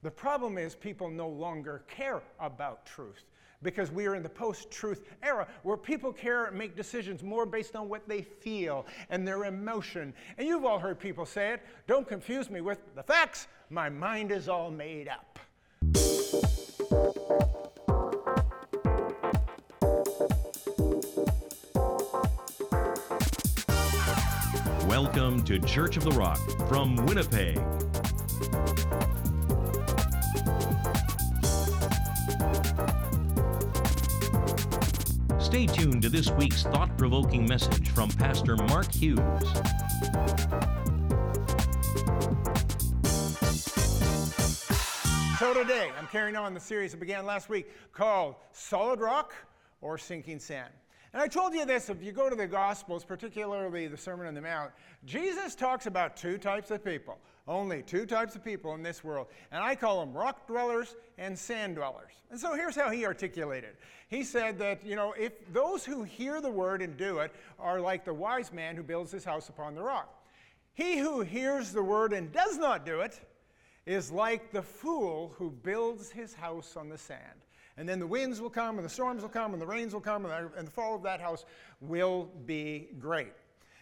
The problem is people no longer care about truth because we are in the post truth era where people care and make decisions more based on what they feel and their emotion. And you've all heard people say it don't confuse me with the facts, my mind is all made up. Welcome to Church of the Rock from Winnipeg. Stay tuned to this week's thought provoking message from Pastor Mark Hughes. So today, I'm carrying on the series that began last week called Solid Rock or Sinking Sand. And I told you this if you go to the Gospels, particularly the Sermon on the Mount, Jesus talks about two types of people. Only two types of people in this world. And I call them rock dwellers and sand dwellers. And so here's how he articulated He said that, you know, if those who hear the word and do it are like the wise man who builds his house upon the rock. He who hears the word and does not do it is like the fool who builds his house on the sand. And then the winds will come, and the storms will come, and the rains will come, and the, fall of that house will be great.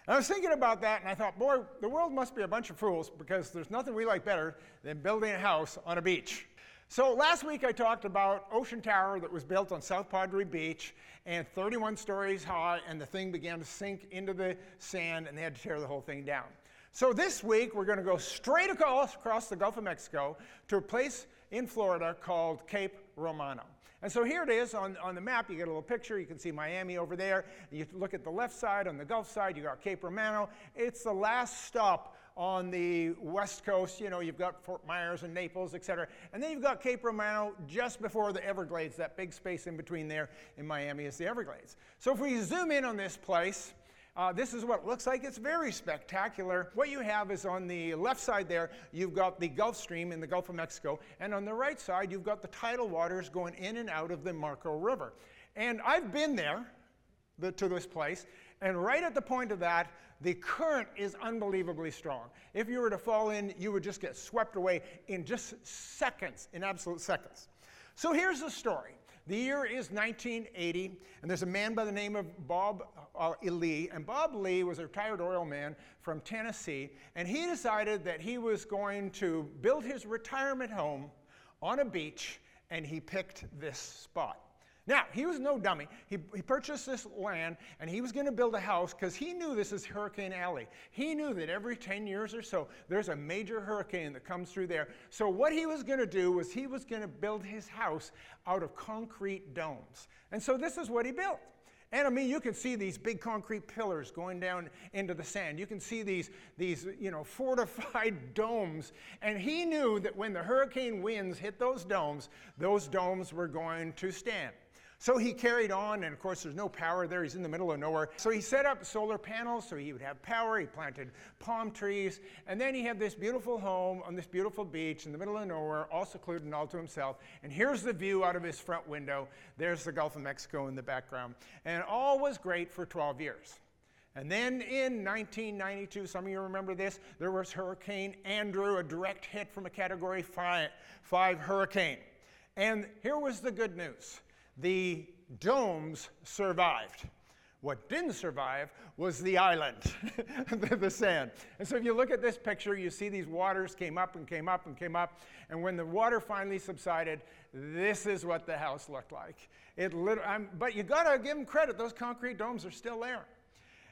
And I was thinking about that, and I thought, boy, the world must be a bunch of fools because there's nothing we like better than building a house on a beach. So last week I talked about Ocean Tower that was built on South Padre Beach and 31 stories high, and the thing began to sink into the sand, and they had to tear the whole thing down. So this week we're going to go straight across, across the Gulf of Mexico to a place in Florida called Cape Romano. And so here it is on, on the map. You get a little picture. You can see Miami over there. You look at the left side, on the Gulf side, you got Cape Romano. It's the last stop on the west coast. You know, you've got Fort Myers and Naples, et cetera. And then you've got Cape Romano just before the Everglades. That big space in between there in Miami is the Everglades. So if we zoom in on this place, uh, this is what it looks like. It's very spectacular. What you have is on the left side there, you've got the Gulf Stream in the Gulf of Mexico, and on the right side, you've got the tidal waters going in and out of the Marco River. And I've been there the, to this place, and right at the point of that, the current is unbelievably strong. If you were to fall in, you would just get swept away in just seconds, in absolute seconds. So here's the story. The year is 1980, and there's a man by the name of Bob uh, Lee. And Bob Lee was a retired oil man from Tennessee, and he decided that he was going to build his retirement home on a beach, and he picked this spot. Now, he was no dummy. He, he purchased this land and he was going to build a house because he knew this is Hurricane Alley. He knew that every 10 years or so, there's a major hurricane that comes through there. So, what he was going to do was he was going to build his house out of concrete domes. And so, this is what he built. And I mean, you can see these big concrete pillars going down into the sand. You can see these, these you know, fortified domes. And he knew that when the hurricane winds hit those domes, those domes were going to stand. So he carried on, and of course, there's no power there. He's in the middle of nowhere. So he set up solar panels so he would have power. He planted palm trees. And then he had this beautiful home on this beautiful beach in the middle of nowhere, all secluded and all to himself. And here's the view out of his front window. There's the Gulf of Mexico in the background. And all was great for 12 years. And then in 1992, some of you remember this, there was Hurricane Andrew, a direct hit from a Category 5, five hurricane. And here was the good news the domes survived. What didn't survive was the island, the sand. And so if you look at this picture, you see these waters came up and came up and came up. And when the water finally subsided, this is what the house looked like. It lit- um, but you got to give them credit, those concrete domes are still there.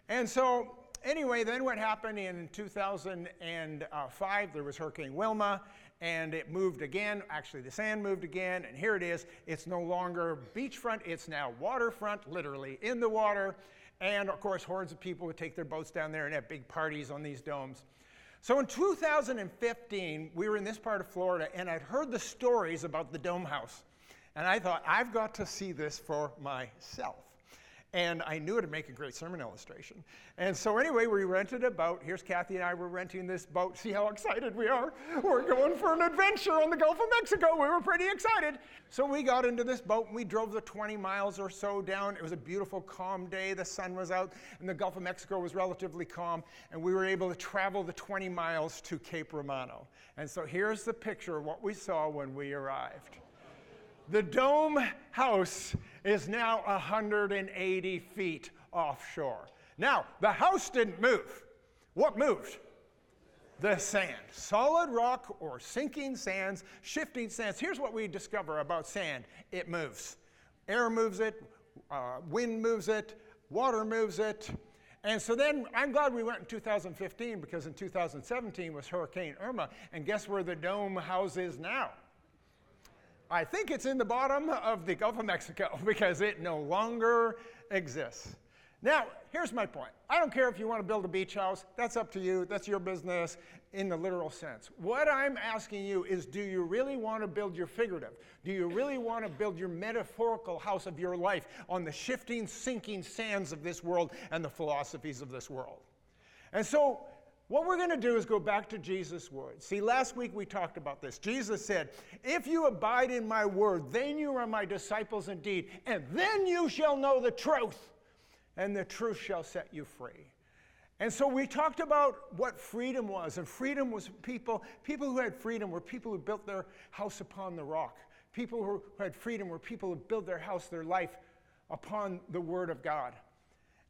And so, anyway, then what happened in 2005, uh, there was Hurricane Wilma and it moved again. Actually, the sand moved again, and here it is. It's no longer beachfront, it's now waterfront, literally in the water. And of course, hordes of people would take their boats down there and have big parties on these domes. So in 2015, we were in this part of Florida, and I'd heard the stories about the dome house. And I thought, I've got to see this for myself. And I knew it'd make a great sermon illustration. And so, anyway, we rented a boat. Here's Kathy and I were renting this boat. See how excited we are? We're going for an adventure on the Gulf of Mexico. We were pretty excited. So, we got into this boat and we drove the 20 miles or so down. It was a beautiful, calm day. The sun was out, and the Gulf of Mexico was relatively calm. And we were able to travel the 20 miles to Cape Romano. And so, here's the picture of what we saw when we arrived. The dome house is now 180 feet offshore. Now, the house didn't move. What moved? The sand. Solid rock or sinking sands, shifting sands. Here's what we discover about sand it moves. Air moves it, uh, wind moves it, water moves it. And so then I'm glad we went in 2015 because in 2017 was Hurricane Irma. And guess where the dome house is now? I think it's in the bottom of the Gulf of Mexico because it no longer exists. Now, here's my point. I don't care if you want to build a beach house, that's up to you, that's your business in the literal sense. What I'm asking you is do you really want to build your figurative? Do you really want to build your metaphorical house of your life on the shifting, sinking sands of this world and the philosophies of this world? And so, what we're going to do is go back to Jesus' words. See, last week we talked about this. Jesus said, If you abide in my word, then you are my disciples indeed, and then you shall know the truth, and the truth shall set you free. And so we talked about what freedom was, and freedom was people, people who had freedom were people who built their house upon the rock. People who had freedom were people who built their house, their life upon the word of God.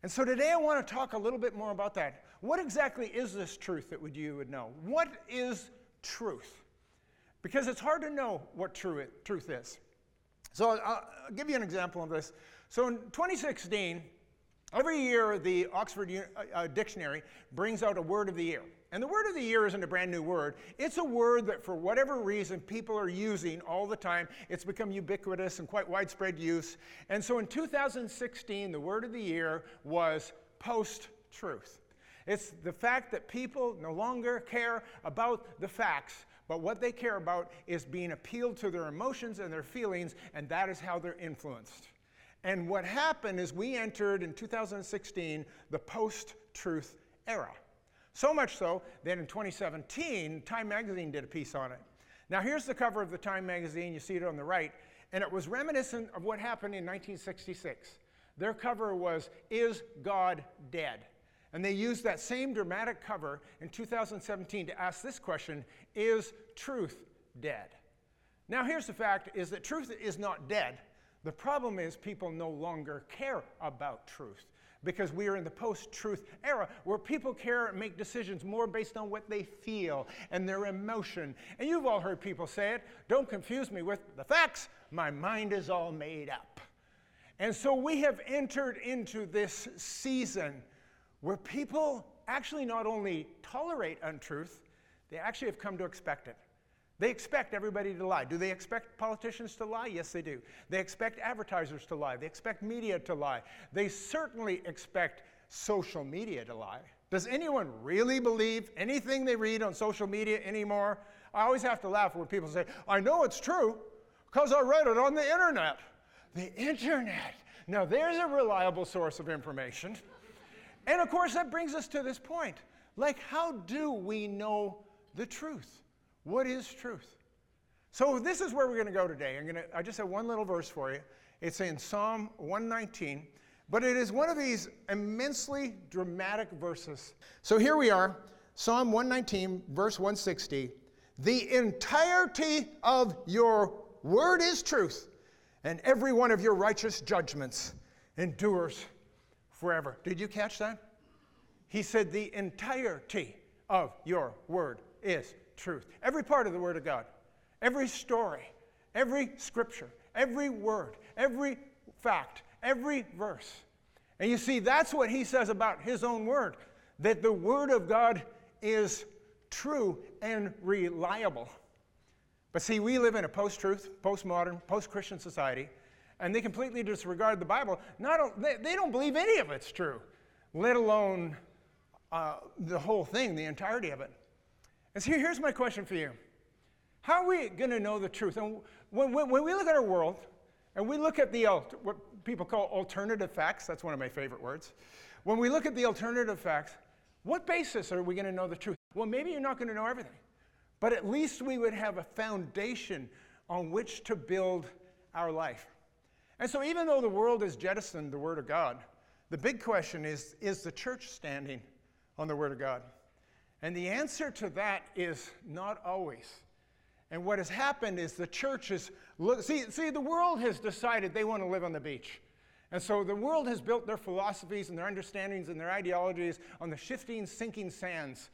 And so today I want to talk a little bit more about that. What exactly is this truth that would you would know? What is truth? Because it's hard to know what true truth is. So I'll, I'll give you an example of this. So in 2016, every year the Oxford uh, uh, Dictionary brings out a word of the year. And the word of the year isn't a brand new word. It's a word that, for whatever reason, people are using all the time. It's become ubiquitous and quite widespread use. And so in 2016, the word of the year was post truth. It's the fact that people no longer care about the facts, but what they care about is being appealed to their emotions and their feelings, and that is how they're influenced. And what happened is we entered in 2016 the post truth era. So much so that in 2017, Time Magazine did a piece on it. Now, here's the cover of the Time Magazine. You see it on the right. And it was reminiscent of what happened in 1966. Their cover was, Is God Dead? And they used that same dramatic cover in 2017 to ask this question Is truth dead? Now, here's the fact is that truth is not dead. The problem is people no longer care about truth because we are in the post truth era where people care and make decisions more based on what they feel and their emotion. And you've all heard people say it don't confuse me with the facts, my mind is all made up. And so we have entered into this season where people actually not only tolerate untruth, they actually have come to expect it. They expect everybody to lie. Do they expect politicians to lie? Yes, they do. They expect advertisers to lie. They expect media to lie. They certainly expect social media to lie. Does anyone really believe anything they read on social media anymore? I always have to laugh when people say, I know it's true because I read it on the internet. The internet. Now, there's a reliable source of information. And of course, that brings us to this point. Like, how do we know the truth? What is truth? So, this is where we're going to go today. I'm going to, I just have one little verse for you. It's in Psalm 119, but it is one of these immensely dramatic verses. So, here we are, Psalm 119, verse 160. The entirety of your word is truth, and every one of your righteous judgments endures forever. Did you catch that? He said, The entirety of your word is truth. Every part of the word of God, every story, every scripture, every word, every fact, every verse. And you see, that's what he says about his own word that the word of God is true and reliable. But see, we live in a post truth, post modern, post Christian society and they completely disregard the Bible, not, they don't believe any of it's true, let alone uh, the whole thing, the entirety of it. And so here's my question for you How are we going to know the truth? And when, when, when we look at our world, and we look at the what people call alternative facts, that's one of my favorite words. When we look at the alternative facts, what basis are we going to know the truth? Well, maybe you're not going to know everything, but at least we would have a foundation on which to build our life. And so, even though the world has jettisoned the Word of God, the big question is is the church standing on the Word of God? And the answer to that is not always. And what has happened is the church is look, see, see, the world has decided they want to live on the beach. And so the world has built their philosophies and their understandings and their ideologies on the shifting, sinking sands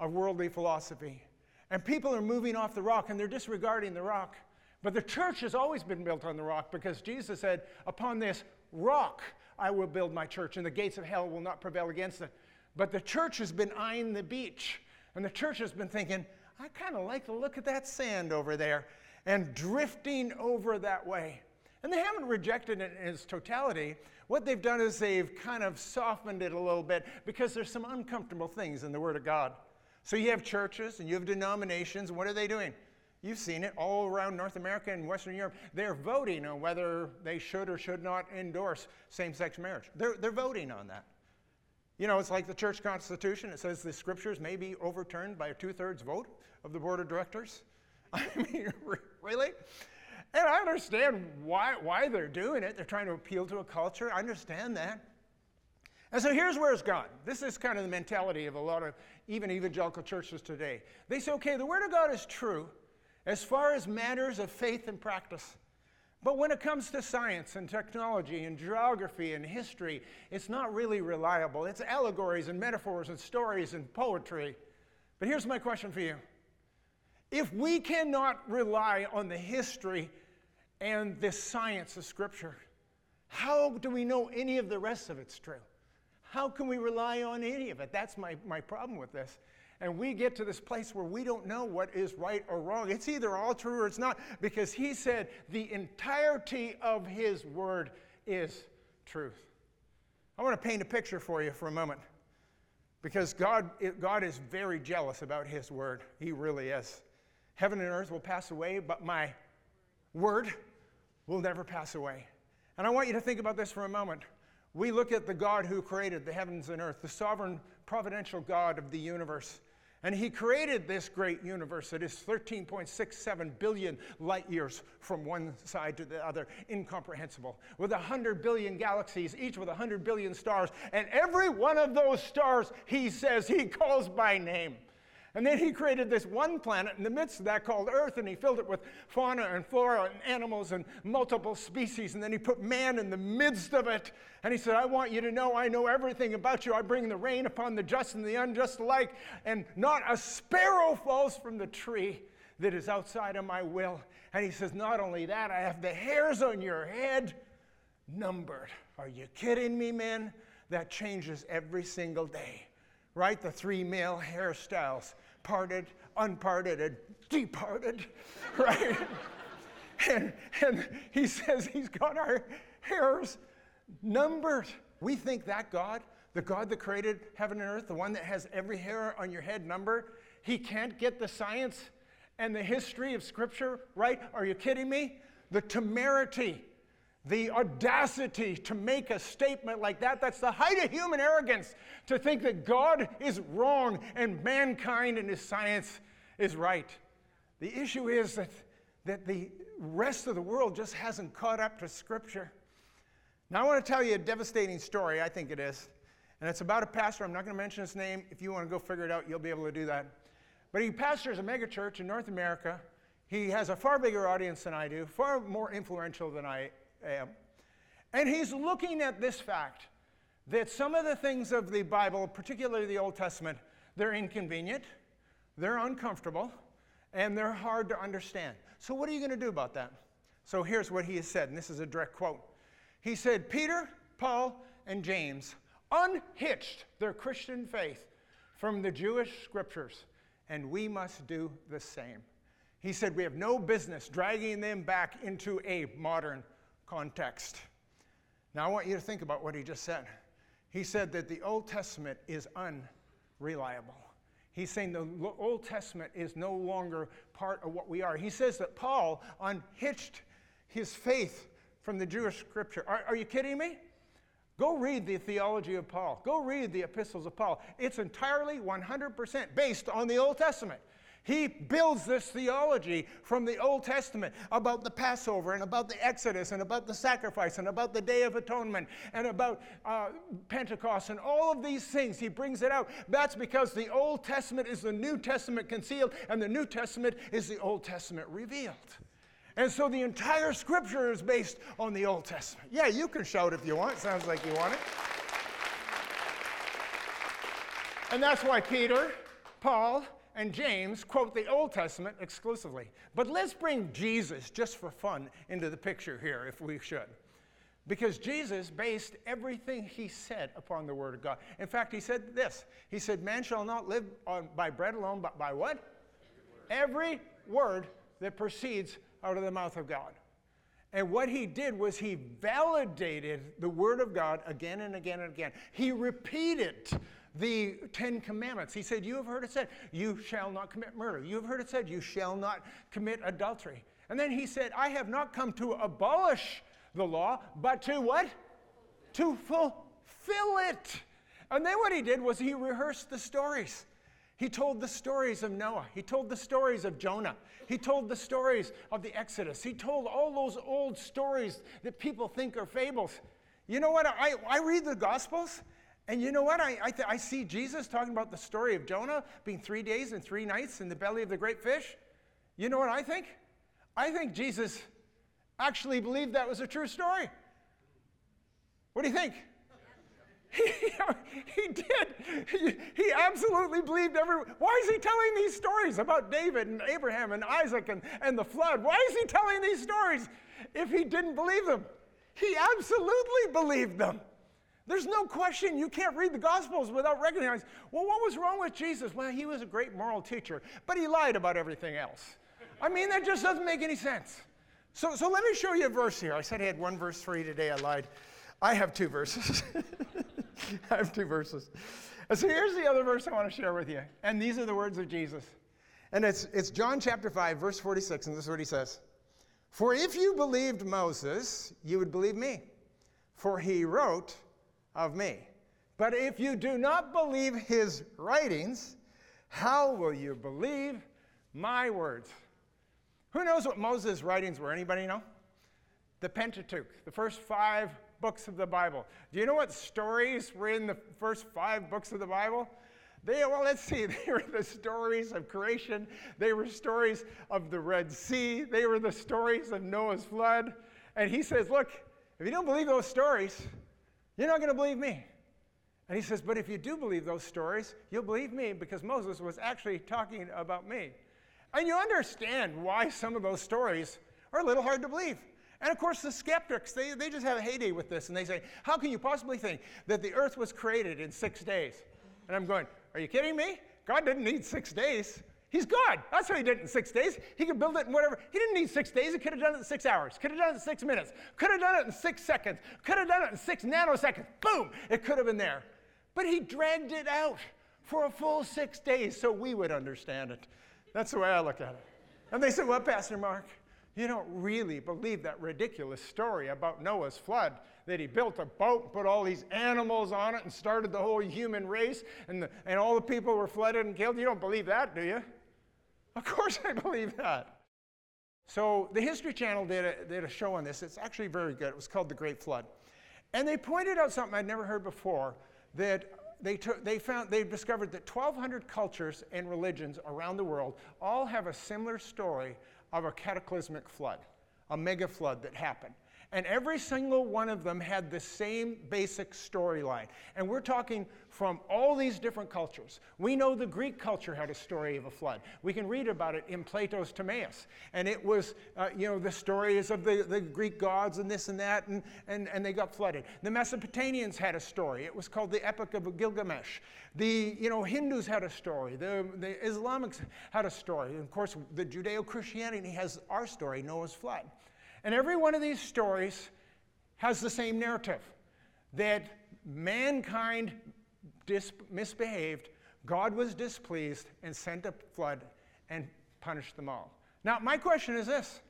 of worldly philosophy. And people are moving off the rock and they're disregarding the rock. But the church has always been built on the rock because Jesus said, Upon this rock I will build my church, and the gates of hell will not prevail against it. But the church has been eyeing the beach, and the church has been thinking, I kind of like the look of that sand over there and drifting over that way. And they haven't rejected it in its totality. What they've done is they've kind of softened it a little bit because there's some uncomfortable things in the Word of God. So you have churches and you have denominations. What are they doing? You've seen it all around North America and Western Europe. They're voting on whether they should or should not endorse same sex marriage. They're, they're voting on that. You know, it's like the church constitution. It says the scriptures may be overturned by a two thirds vote of the board of directors. I mean, really? And I understand why, why they're doing it. They're trying to appeal to a culture. I understand that. And so here's where it's gone. This is kind of the mentality of a lot of even evangelical churches today. They say, okay, the Word of God is true as far as matters of faith and practice. But when it comes to science and technology and geography and history, it's not really reliable. It's allegories and metaphors and stories and poetry. But here's my question for you If we cannot rely on the history and the science of Scripture, how do we know any of the rest of it's true? How can we rely on any of it? That's my, my problem with this. And we get to this place where we don't know what is right or wrong. It's either all true or it's not, because he said the entirety of his word is truth. I want to paint a picture for you for a moment. Because God, God is very jealous about his word. He really is. Heaven and earth will pass away, but my word will never pass away. And I want you to think about this for a moment. We look at the God who created the heavens and earth, the sovereign providential God of the universe. And he created this great universe that is 13.67 billion light years from one side to the other, incomprehensible, with 100 billion galaxies, each with 100 billion stars. And every one of those stars, he says, he calls by name. And then he created this one planet in the midst of that called Earth, and he filled it with fauna and flora and animals and multiple species. And then he put man in the midst of it. And he said, I want you to know I know everything about you. I bring the rain upon the just and the unjust alike, and not a sparrow falls from the tree that is outside of my will. And he says, Not only that, I have the hairs on your head numbered. Are you kidding me, man? That changes every single day right? The three male hairstyles parted, unparted, and departed, right? and, and he says he's got our hairs numbered. We think that God, the God that created heaven and earth, the one that has every hair on your head numbered, he can't get the science and the history of Scripture right? Are you kidding me? The temerity the audacity to make a statement like that. That's the height of human arrogance to think that God is wrong and mankind and his science is right. The issue is that, that the rest of the world just hasn't caught up to Scripture. Now, I want to tell you a devastating story, I think it is. And it's about a pastor. I'm not going to mention his name. If you want to go figure it out, you'll be able to do that. But he pastors a megachurch in North America. He has a far bigger audience than I do, far more influential than I am. And he's looking at this fact that some of the things of the Bible, particularly the Old Testament, they're inconvenient, they're uncomfortable, and they're hard to understand. So, what are you going to do about that? So, here's what he has said, and this is a direct quote. He said, Peter, Paul, and James unhitched their Christian faith from the Jewish scriptures, and we must do the same. He said, We have no business dragging them back into a modern context. Now, I want you to think about what he just said. He said that the Old Testament is unreliable. He's saying the Old Testament is no longer part of what we are. He says that Paul unhitched his faith from the Jewish scripture. Are, are you kidding me? Go read the theology of Paul. Go read the epistles of Paul. It's entirely 100% based on the Old Testament. He builds this theology from the Old Testament about the Passover and about the Exodus and about the sacrifice and about the Day of Atonement and about uh, Pentecost and all of these things. He brings it out. That's because the Old Testament is the New Testament concealed and the New Testament is the Old Testament revealed. And so the entire scripture is based on the Old Testament. Yeah, you can shout if you want. Sounds like you want it. And that's why Peter, Paul, and James quote the Old Testament exclusively. But let's bring Jesus, just for fun, into the picture here, if we should. Because Jesus based everything he said upon the Word of God. In fact, he said this He said, Man shall not live on, by bread alone, but by what? Every word that proceeds out of the mouth of God. And what he did was he validated the Word of God again and again and again. He repeated the Ten Commandments. He said, You have heard it said, You shall not commit murder. You have heard it said, You shall not commit adultery. And then he said, I have not come to abolish the law, but to what? To fulfill it. And then what he did was he rehearsed the stories. He told the stories of Noah. He told the stories of Jonah. He told the stories of the Exodus. He told all those old stories that people think are fables. You know what? I, I read the Gospels, and you know what? I, I, th- I see Jesus talking about the story of Jonah being three days and three nights in the belly of the great fish. You know what I think? I think Jesus actually believed that was a true story. What do you think? He, he did. He, he, absolutely believed every. Why is he telling these stories about David and Abraham and Isaac and, and the flood? Why is he telling these stories if he didn't believe them? He absolutely believed them. There's no question you can't read the Gospels without recognizing, well, what was wrong with Jesus? Well, he was a great moral teacher, but he lied about everything else. I mean, that just doesn't make any sense. So, so let me show you a verse here. I said I had one verse for you today. I lied. I have two verses. I have two verses. So here's the other verse I want to share with you. And these are the words of Jesus. And it's, it's John chapter 5, verse 46, and this is what he says For if you believed Moses, you would believe me, for he wrote of me. But if you do not believe his writings, how will you believe my words? Who knows what Moses' writings were? Anybody know? The Pentateuch, the first five books of the Bible. Do you know what stories were in the first five books of the Bible? They, well, let's see, they were the stories of creation, they were stories of the Red Sea, they were the stories of Noah's flood. And he says, Look, if you don't believe those stories, you're not going to believe me. And he says, But if you do believe those stories, you'll believe me because Moses was actually talking about me. And you understand why some of those stories are a little hard to believe. And of course, the skeptics, they, they just have a heyday with this and they say, How can you possibly think that the earth was created in six days? And I'm going, Are you kidding me? God didn't need six days. He's God. That's what he did in six days. He could build it in whatever. He didn't need six days. He could have done it in six hours. Could have done it in six minutes. Could have done it in six seconds. Could have done it in six nanoseconds. Boom! It could have been there. But he dragged it out for a full six days so we would understand it. That's the way I look at it. And they said, Well, Pastor Mark, you don't really believe that ridiculous story about Noah's flood that he built a boat, put all these animals on it, and started the whole human race, and, the, and all the people were flooded and killed. You don't believe that, do you? Of course I believe that. So the History Channel did a, did a show on this. It's actually very good. It was called The Great Flood. And they pointed out something I'd never heard before that they, took, they found they discovered that 1,200 cultures and religions around the world all have a similar story of a cataclysmic flood, a mega flood that happened. And every single one of them had the same basic storyline. And we're talking from all these different cultures. We know the Greek culture had a story of a flood. We can read about it in Plato's Timaeus. And it was, uh, you know, the stories of the, the Greek gods and this and that, and, and, and they got flooded. The Mesopotamians had a story. It was called the Epic of Gilgamesh. The, you know, Hindus had a story. The, the Islamics had a story. And of course, the Judeo-Christianity has our story, Noah's flood. And every one of these stories has the same narrative that mankind dis- misbehaved, God was displeased, and sent a flood and punished them all. Now, my question is this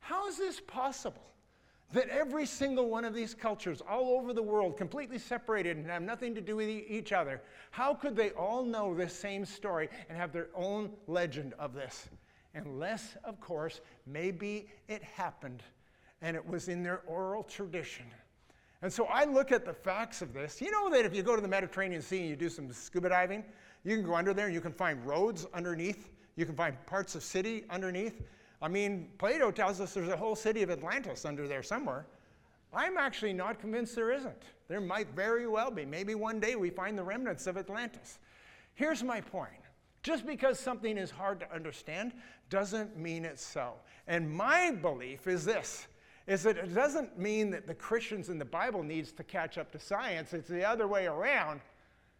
How is this possible? that every single one of these cultures all over the world, completely separated and have nothing to do with each other, how could they all know this same story and have their own legend of this? Unless, of course, maybe it happened and it was in their oral tradition. And so I look at the facts of this. You know that if you go to the Mediterranean Sea and you do some scuba diving, you can go under there and you can find roads underneath, you can find parts of city underneath. I mean, Plato tells us there's a whole city of Atlantis under there somewhere. I'm actually not convinced there isn't. There might very well be. Maybe one day we find the remnants of Atlantis. Here's my point just because something is hard to understand doesn't mean it's so. And my belief is this is that it doesn't mean that the Christians in the Bible needs to catch up to science. It's the other way around.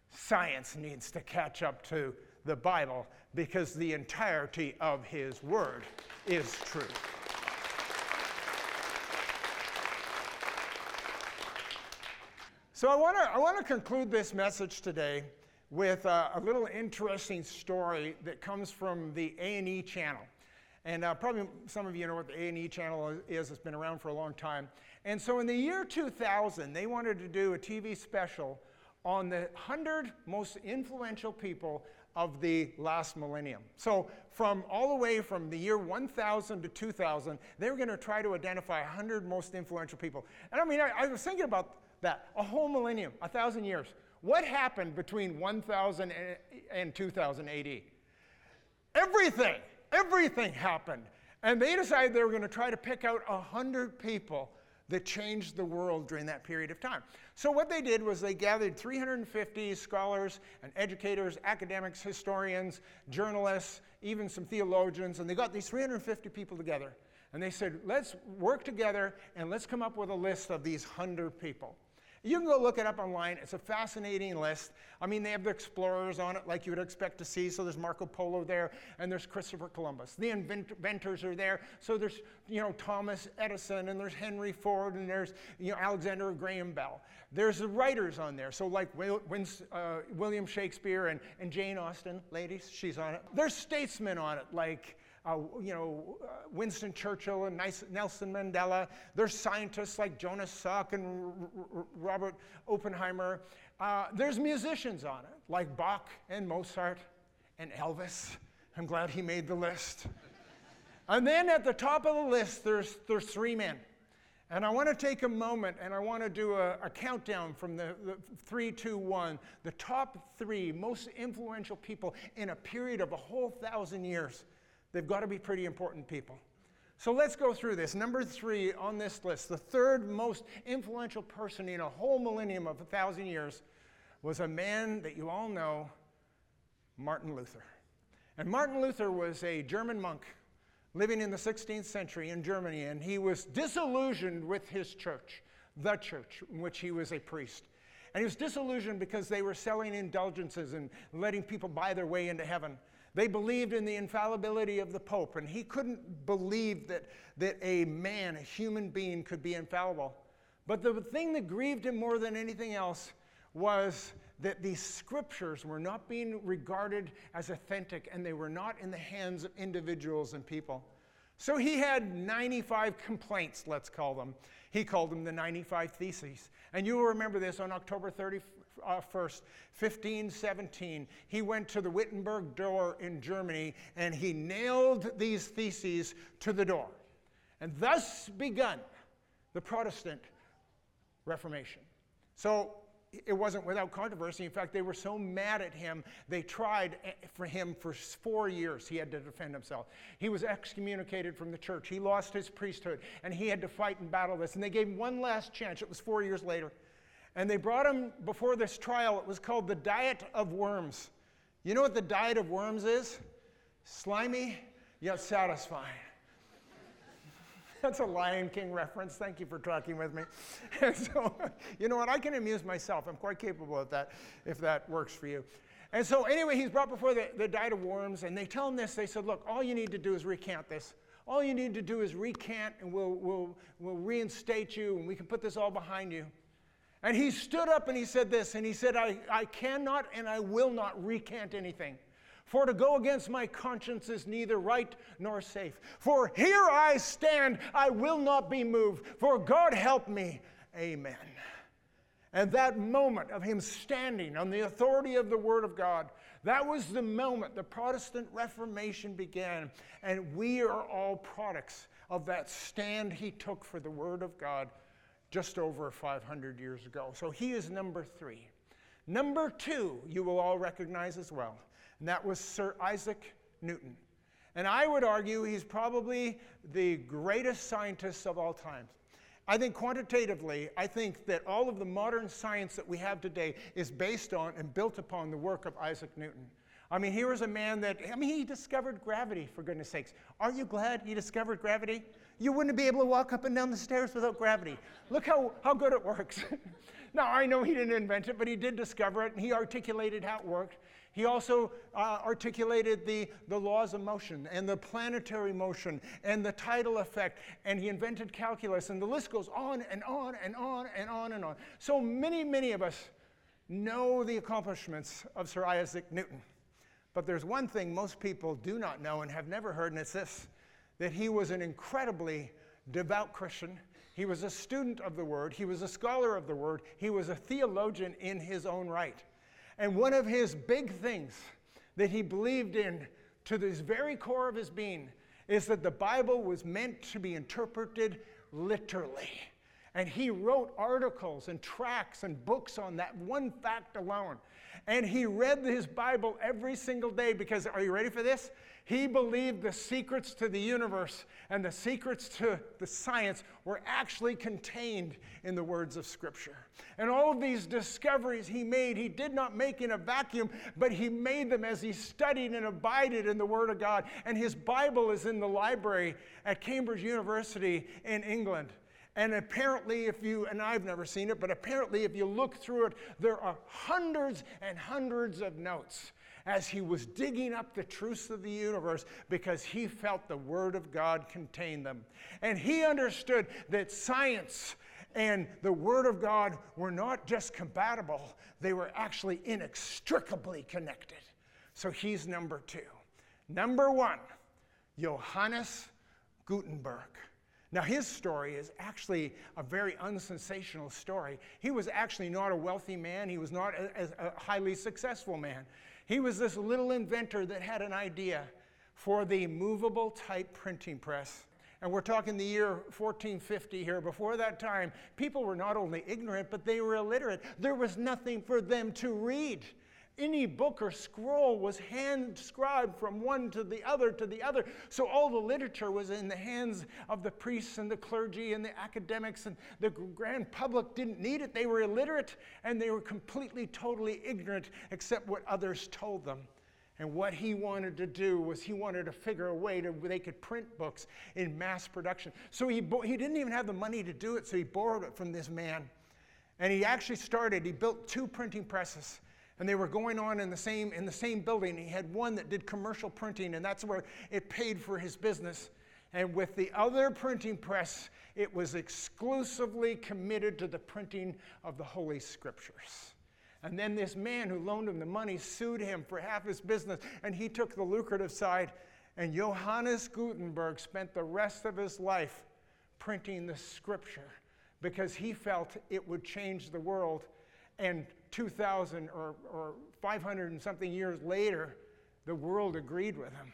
Science needs to catch up to the Bible because the entirety of his word is true. So I want to I want to conclude this message today with a, a, little interesting story that comes from the A&E channel. And uh, probably some of you know what the A&E channel is. It's been around for a long time. And so in the year 2000, they wanted to do a TV special on the 100 most influential people of the last millennium. So from all the way from the year 1000 to 2000, they were going to try to identify 100 most influential people. And I mean, I, I was thinking about that. A whole millennium, a thousand years. What happened between 1000 and 2000 AD? Everything, everything happened. And they decided they were going to try to pick out 100 people that changed the world during that period of time. So, what they did was they gathered 350 scholars and educators, academics, historians, journalists, even some theologians, and they got these 350 people together. And they said, let's work together and let's come up with a list of these 100 people. You can go look it up online. It's a fascinating list. I mean, they have the explorers on it, like you would expect to see. So there's Marco Polo there, and there's Christopher Columbus. The inventors are there. So there's, you know, Thomas Edison, and there's Henry Ford, and there's, you know, Alexander Graham Bell. There's the writers on there. So like uh, William Shakespeare and, and Jane Austen, ladies, she's on it. There's statesmen on it, like uh, you know, uh, Winston Churchill and Nelson Mandela. There's scientists like Jonas Salk and Robert Oppenheimer. Uh, there's musicians on it, like Bach and Mozart and Elvis. I'm glad he made the list. and then at the top of the list, there's, there's three men. And I want to take a moment and I want to do a, a countdown from the, the, three, two, one, the top three most influential people in a period of a whole thousand years. They've got to be pretty important people. So let's go through this. Number three on this list, the third most influential person in a whole millennium of a thousand years, was a man that you all know, Martin Luther. And Martin Luther was a German monk living in the 16th century in Germany, and he was disillusioned with his church, the church, in which he was a priest. And he was disillusioned because they were selling indulgences and letting people buy their way into heaven. They believed in the infallibility of the Pope, and he couldn't believe that, that a man, a human being, could be infallible. But the thing that grieved him more than anything else was that these scriptures were not being regarded as authentic and they were not in the hands of individuals and people. So he had 95 complaints, let's call them. He called them the 95 Theses. And you will remember this on October 30, uh, 1st, 1517, he went to the Wittenberg door in Germany and he nailed these theses to the door. And thus begun the Protestant Reformation. So it wasn't without controversy. In fact, they were so mad at him, they tried eh, for him for four years. He had to defend himself. He was excommunicated from the church. He lost his priesthood, and he had to fight and battle this. And they gave him one last chance. It was four years later. And they brought him before this trial. It was called the Diet of Worms. You know what the Diet of Worms is? Slimy, yet satisfying. That's a Lion King reference. Thank you for talking with me. And so, you know what? I can amuse myself. I'm quite capable of that if that works for you. And so, anyway, he's brought before the, the Diet of Worms, and they tell him this. They said, Look, all you need to do is recant this. All you need to do is recant, and we'll, we'll, we'll reinstate you, and we can put this all behind you. And he stood up and he said this, and he said, I, I cannot and I will not recant anything. For to go against my conscience is neither right nor safe. For here I stand, I will not be moved. For God help me. Amen. And that moment of him standing on the authority of the Word of God, that was the moment the Protestant Reformation began. And we are all products of that stand he took for the Word of God just over 500 years ago. So he is number three. Number two, you will all recognize as well, and that was Sir Isaac Newton. And I would argue he's probably the greatest scientist of all time. I think quantitatively, I think that all of the modern science that we have today is based on and built upon the work of Isaac Newton. I mean, he was a man that, I mean, he discovered gravity, for goodness sakes. Aren't you glad he discovered gravity? You wouldn't be able to walk up and down the stairs without gravity. Look how, how good it works. now, I know he didn't invent it, but he did discover it, and he articulated how it worked. He also uh, articulated the, the laws of motion and the planetary motion and the tidal effect, and he invented calculus, and the list goes on and on and on and on and on. So many, many of us know the accomplishments of Sir Isaac Newton. But there's one thing most people do not know and have never heard, and it's this that he was an incredibly devout Christian. He was a student of the Word, he was a scholar of the Word, he was a theologian in his own right. And one of his big things that he believed in to the very core of his being is that the Bible was meant to be interpreted literally. And he wrote articles and tracts and books on that one fact alone. And he read his Bible every single day because, are you ready for this? He believed the secrets to the universe and the secrets to the science were actually contained in the words of Scripture. And all of these discoveries he made, he did not make in a vacuum, but he made them as he studied and abided in the Word of God. And his Bible is in the library at Cambridge University in England. And apparently, if you, and I've never seen it, but apparently, if you look through it, there are hundreds and hundreds of notes as he was digging up the truths of the universe because he felt the Word of God contained them. And he understood that science and the Word of God were not just compatible, they were actually inextricably connected. So he's number two. Number one, Johannes Gutenberg. Now, his story is actually a very unsensational story. He was actually not a wealthy man, he was not a, a, highly successful man. He was this little inventor that had an idea for the movable type printing press. And we're talking the year 1450 here. Before that time, people were not only ignorant, but they were illiterate. There was nothing for them to read. Any book or scroll was hand scribed from one to the other to the other. So all the literature was in the hands of the priests and the clergy and the academics, and the grand public didn't need it. They were illiterate and they were completely, totally ignorant except what others told them. And what he wanted to do was he wanted to figure a way to they could print books in mass production. So he, he didn't even have the money to do it, so he borrowed it from this man. And he actually started, he built two printing presses and they were going on in the same in the same building. He had one that did commercial printing, and that's where it paid for his business. And with the other printing press, it was exclusively committed to the printing of the Holy Scriptures. And then this man who loaned him the money sued him for half his business, and he took the lucrative side. And Johannes Gutenberg spent the rest of his life printing the Scripture because he felt it would change the world. And 2,000 or, or 500 and something years later, the world agreed with him.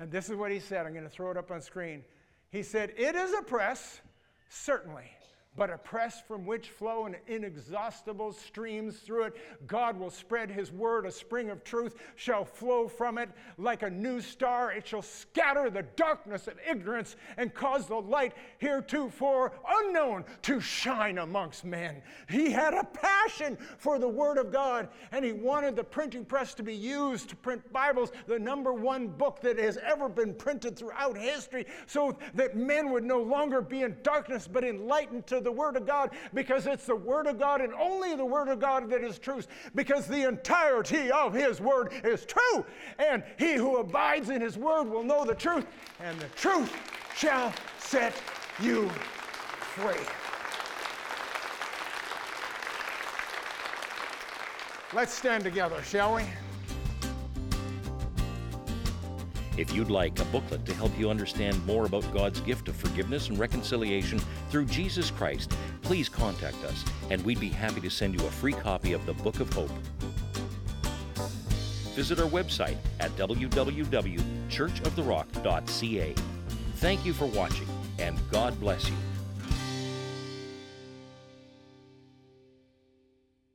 And this is what he said. I'm going to throw it up on screen. He said, It is a press, certainly, but a press from which flow an inexhaustible streams through it. God will spread his word, a spring of truth shall flow from it like a new star. It shall scatter the darkness of ignorance and cause the light heretofore unknown to shine amongst men. He had a passion for the word of God, and he wanted the printing press to be used to print Bibles, the number one book that has ever been printed throughout history, so that men would no longer be in darkness but enlightened to the Word of God because it's the Word of God and only the Word of God that is truth because the entirety of His Word is true. And he who abides in His Word will know the truth, and the truth shall set you free. Let's stand together, shall we? If you'd like a booklet to help you understand more about God's gift of forgiveness and reconciliation through Jesus Christ, please contact us and we'd be happy to send you a free copy of the Book of Hope. Visit our website at www.churchoftherock.ca. Thank you for watching, and God bless you.